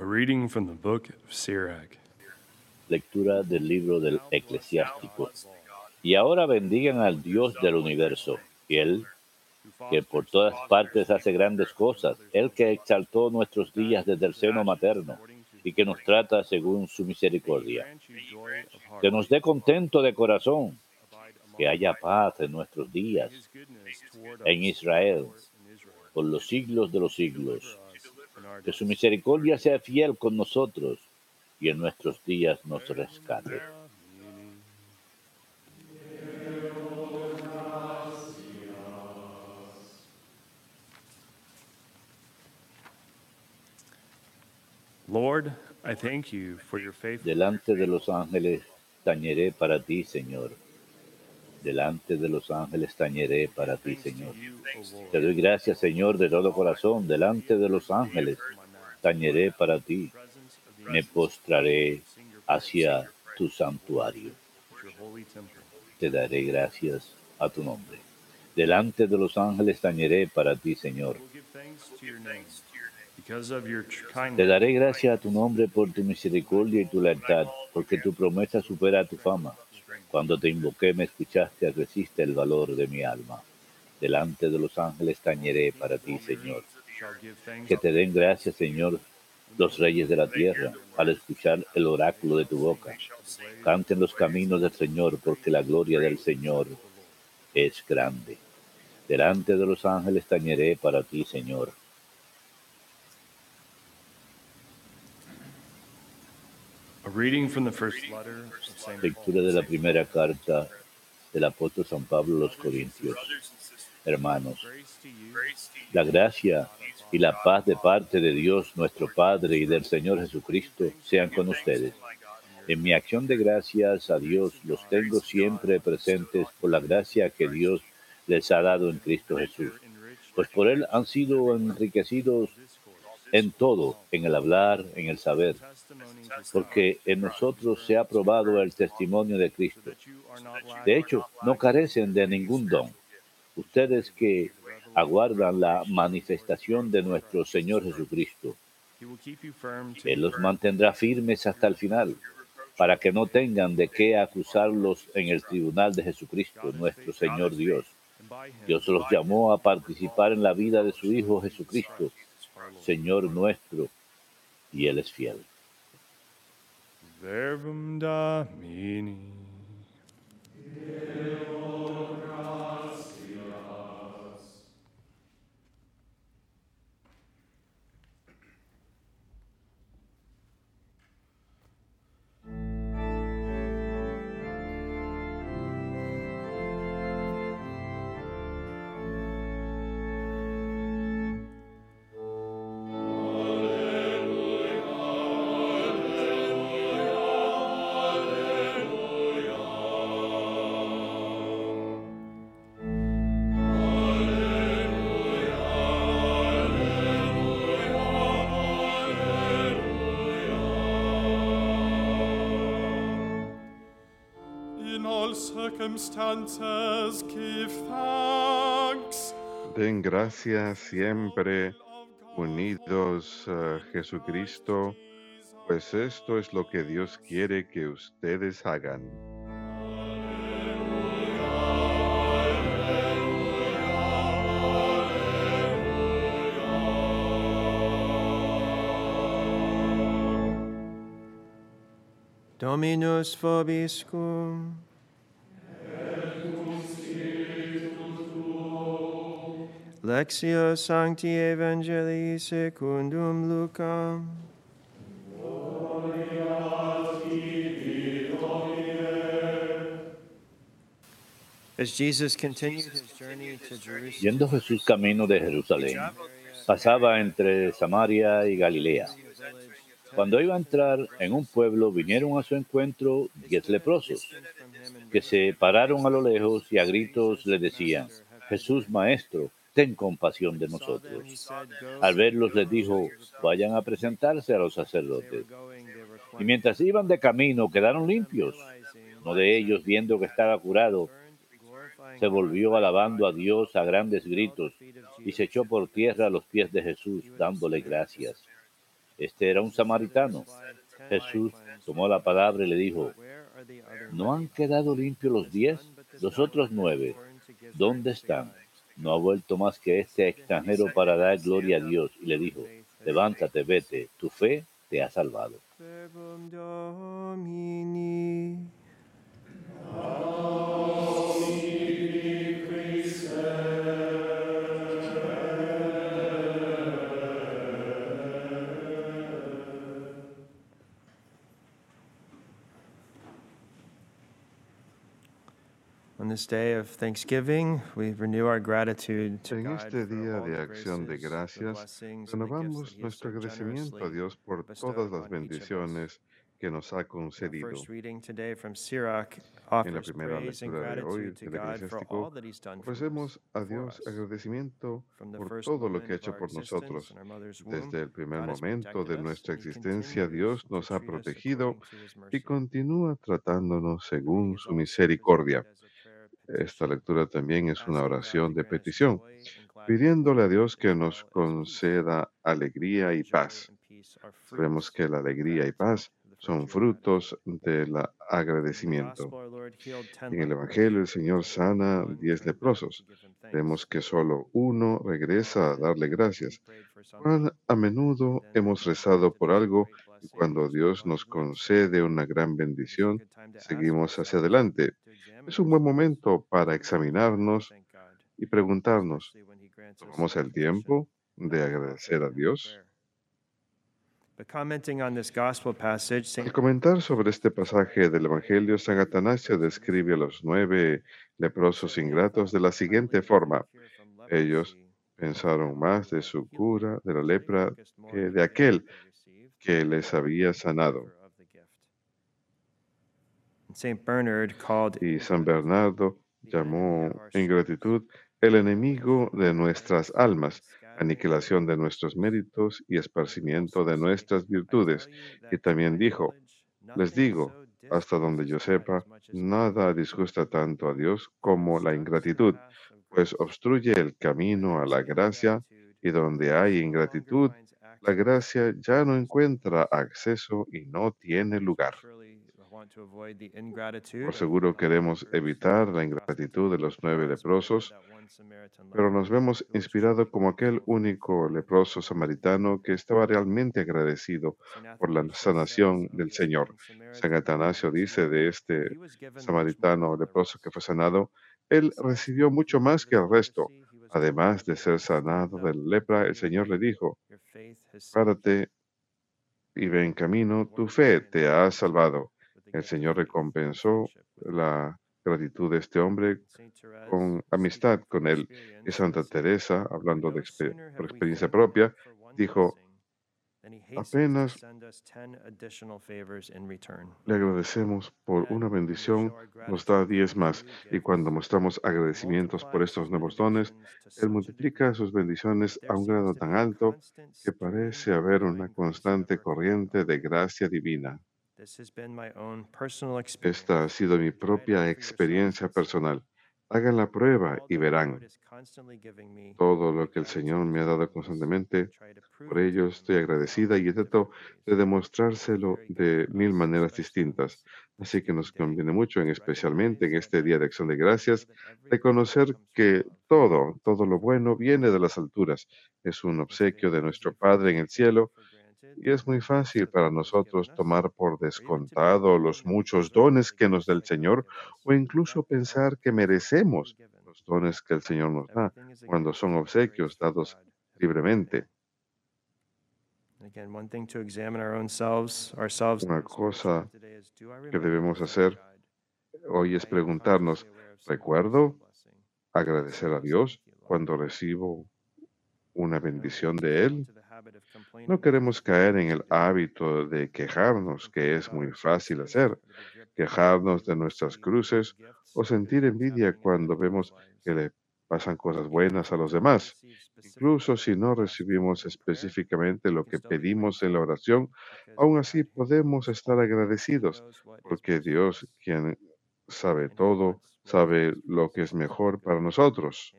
A reading from the book of Sirach. Lectura del libro del eclesiástico. Y ahora bendigan al Dios del universo, y Él, que por todas partes hace grandes cosas, Él que exaltó nuestros días desde el seno materno, y que nos trata según su misericordia. Que nos dé contento de corazón, que haya paz en nuestros días, en Israel, por los siglos de los siglos. Que su misericordia sea fiel con nosotros y en nuestros días nos rescate. Lord, I thank you for your faithfulness. Delante de los ángeles tañeré para ti, Señor. Delante de los ángeles tañeré para ti, Señor. Te doy gracias, Señor, de todo corazón. Delante de los ángeles tañeré para ti. Me postraré hacia tu santuario. Te daré gracias a tu nombre. Delante de los ángeles tañeré para ti, Señor. Te daré gracias a tu nombre por tu misericordia y tu lealtad, porque tu promesa supera tu fama. Cuando te invoqué me escuchaste, resiste el valor de mi alma. Delante de los ángeles tañeré para ti, Señor. Que te den gracias, Señor, los reyes de la tierra, al escuchar el oráculo de tu boca. Canten los caminos del Señor, porque la gloria del Señor es grande. Delante de los ángeles tañeré para ti, Señor. A reading from the first letter of St. Lectura de la primera carta del apóstol San Pablo a los Corintios. Hermanos, la gracia y la paz de parte de Dios nuestro Padre y del Señor Jesucristo sean con ustedes. En mi acción de gracias a Dios los tengo siempre presentes por la gracia que Dios les ha dado en Cristo Jesús. Pues por Él han sido enriquecidos en todo, en el hablar, en el saber, porque en nosotros se ha probado el testimonio de Cristo. De hecho, no carecen de ningún don. Ustedes que aguardan la manifestación de nuestro Señor Jesucristo. Él los mantendrá firmes hasta el final, para que no tengan de qué acusarlos en el tribunal de Jesucristo, nuestro Señor Dios. Dios los llamó a participar en la vida de su Hijo Jesucristo, Señor nuestro, y Él es fiel. Circumstances give thanks. Den gracias siempre unidos a Jesucristo, pues esto es lo que Dios quiere que ustedes hagan. Dominus vobiscum. Lectio Sancti Evangelii secundum Lucam. As Jesus continued his journey to Jerusalem, Yendo Jesús camino de Jerusalén, pasaba entre Samaria y Galilea. Cuando iba a entrar en un pueblo, vinieron a su encuentro diez leprosos, que se pararon a lo lejos y a gritos le decían, Jesús Maestro, ten compasión de nosotros. Al verlos les dijo, vayan a presentarse a los sacerdotes. Y mientras iban de camino, quedaron limpios. Uno de ellos, viendo que estaba curado, se volvió alabando a Dios a grandes gritos y se echó por tierra a los pies de Jesús, dándole gracias. Este era un samaritano. Jesús tomó la palabra y le dijo, ¿no han quedado limpios los diez? Los otros nueve, ¿dónde están? No ha vuelto más que este extranjero para dar gloria a Dios. Y le dijo, levántate, vete, tu fe te ha salvado. En este día de acción de gracias, renovamos nuestro agradecimiento a Dios por todas las bendiciones que nos ha concedido. En la primera lectura de hoy gratitude to del eclesiástico, ofrecemos a Dios agradecimiento por todo lo que ha hecho por nosotros. Desde el primer momento de nuestra existencia, Dios nos ha protegido y continúa tratándonos según su misericordia. Esta lectura también es una oración de petición, pidiéndole a Dios que nos conceda alegría y paz. Sabemos que la alegría y paz son frutos del agradecimiento. En el. Evangelio el Señor sana diez leprosos. Vemos que solo uno regresa a darle gracias. Cuán a menudo hemos rezado por algo y cuando Dios nos concede una gran bendición, seguimos hacia adelante. Es un buen momento para examinarnos y preguntarnos, ¿tomamos el tiempo de agradecer a Dios? Al comentar sobre este pasaje del Evangelio, San Atanasio describe a los nueve leprosos ingratos de la siguiente forma. Ellos pensaron más de su cura de la lepra que de aquel que les había sanado. Y San Bernardo llamó ingratitud el enemigo de nuestras almas, aniquilación de nuestros méritos y esparcimiento de nuestras virtudes. Y también dijo, les digo, hasta donde yo sepa, nada disgusta tanto a Dios como la ingratitud, pues obstruye el camino a la gracia y donde hay ingratitud, la gracia ya no encuentra acceso y no tiene lugar. Por seguro queremos evitar la ingratitud de los nueve leprosos, pero nos vemos inspirados como aquel único leproso samaritano que estaba realmente agradecido por la sanación del Señor. San Atanasio dice de este samaritano leproso que fue sanado, él recibió mucho más que el resto. Además de ser sanado de la lepra, el Señor le dijo, párate y ve en camino, tu fe te ha salvado. El Señor recompensó la gratitud de este hombre con amistad con él. Y Santa Teresa, hablando de exper por experiencia propia, dijo, apenas le agradecemos por una bendición, nos da diez más. Y cuando mostramos agradecimientos por estos nuevos dones, Él multiplica sus bendiciones a un grado tan alto que parece haber una constante corriente de gracia divina. Esta ha sido mi propia experiencia personal. Hagan la prueba y verán. Todo lo que el Señor me ha dado constantemente, por ello estoy agradecida y trato de demostrárselo de mil maneras distintas. Así que nos conviene mucho, en especialmente en este Día de Acción de Gracias, reconocer que todo, todo lo bueno viene de las alturas. Es un obsequio de nuestro Padre en el cielo y es muy fácil para nosotros tomar por descontado los muchos dones que nos da el Señor o incluso pensar que merecemos los dones que el Señor nos da cuando son obsequios dados libremente. Una cosa que debemos hacer hoy es preguntarnos, ¿recuerdo agradecer a Dios cuando recibo una bendición de Él? No queremos caer en el hábito de quejarnos, que es muy fácil hacer, quejarnos de nuestras cruces o sentir envidia cuando vemos que le pasan cosas buenas a los demás. Incluso si no recibimos específicamente lo que pedimos en la oración, aún así podemos estar agradecidos, porque Dios, quien sabe todo, sabe lo que es mejor para nosotros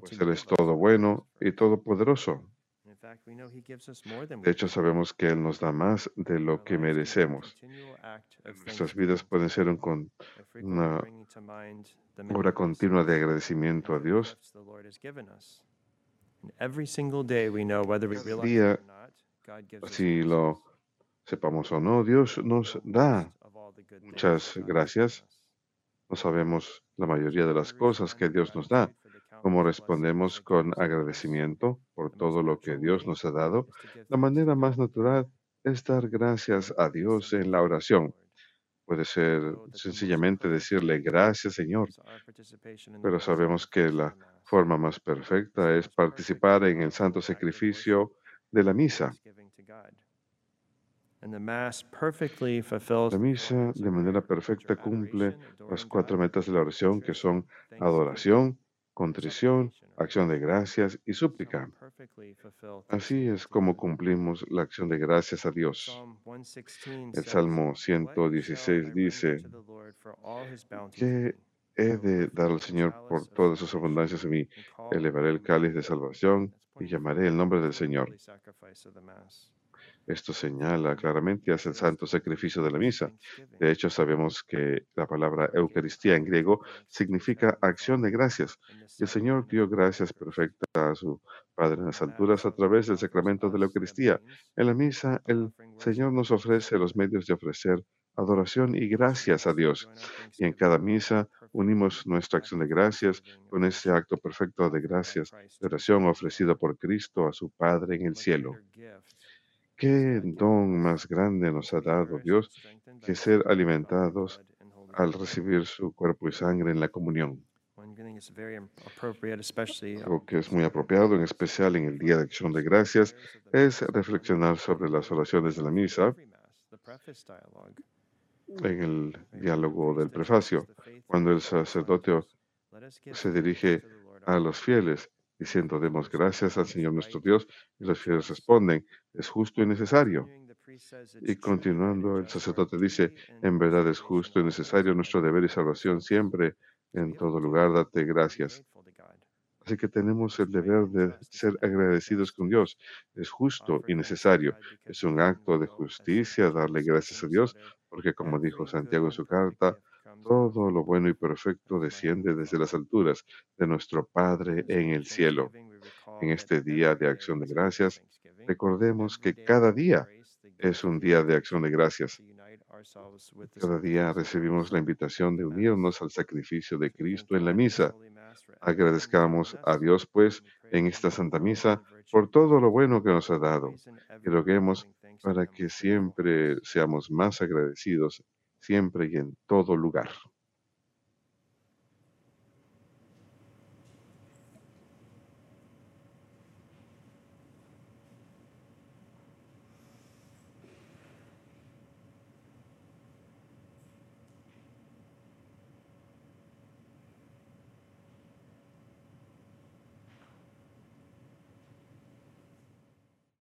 pues Él es todo bueno y todopoderoso. De hecho, sabemos que Él nos da más de lo que merecemos. Nuestras vidas pueden ser un una obra continua de agradecimiento a Dios. Cada día, si lo sepamos o no, Dios nos da muchas gracias. No sabemos la mayoría de las cosas que Dios nos da. Como respondemos con agradecimiento por todo lo que Dios nos ha dado, la manera más natural es dar gracias a Dios en la oración. Puede ser sencillamente decirle gracias Señor, pero sabemos que la forma más perfecta es participar en el santo sacrificio de la misa. La misa de manera perfecta cumple las cuatro metas de la oración que son adoración, contrición, acción de gracias y súplica. Así es como cumplimos la acción de gracias a Dios. El Salmo 116 dice que he de dar al Señor por todas sus abundancias en mí. Elevaré el cáliz de salvación y llamaré el nombre del Señor. Esto señala claramente hacia el santo sacrificio de la misa. De hecho, sabemos que la palabra Eucaristía en griego significa acción de gracias. El Señor dio gracias perfectas a su Padre en las alturas a través del sacramento de la Eucaristía. En la misa, el Señor nos ofrece los medios de ofrecer adoración y gracias a Dios. Y en cada misa unimos nuestra acción de gracias con ese acto perfecto de gracias, de oración ofrecido por Cristo a su Padre en el cielo. Qué don más grande nos ha dado Dios que ser alimentados al recibir su cuerpo y sangre en la comunión. Lo que es muy apropiado, en especial en el Día de Acción de Gracias, es reflexionar sobre las oraciones de la misa en el diálogo del prefacio, cuando el sacerdote se dirige a los fieles diciendo, demos gracias al Señor nuestro Dios, y los fieles responden, es justo y necesario. Y continuando, el sacerdote dice, en verdad es justo y necesario nuestro deber y salvación siempre, en todo lugar, date gracias. Así que tenemos el deber de ser agradecidos con Dios. Es justo y necesario. Es un acto de justicia darle gracias a Dios, porque como dijo Santiago en su carta, todo lo bueno y perfecto desciende desde las alturas de nuestro Padre en el cielo. En este día de acción de gracias, recordemos que cada día es un día de acción de gracias. Cada día recibimos la invitación de unirnos al sacrificio de Cristo en la misa. Agradezcamos a Dios, pues, en esta Santa Misa por todo lo bueno que nos ha dado y roguemos para que siempre seamos más agradecidos siempre y en todo lugar.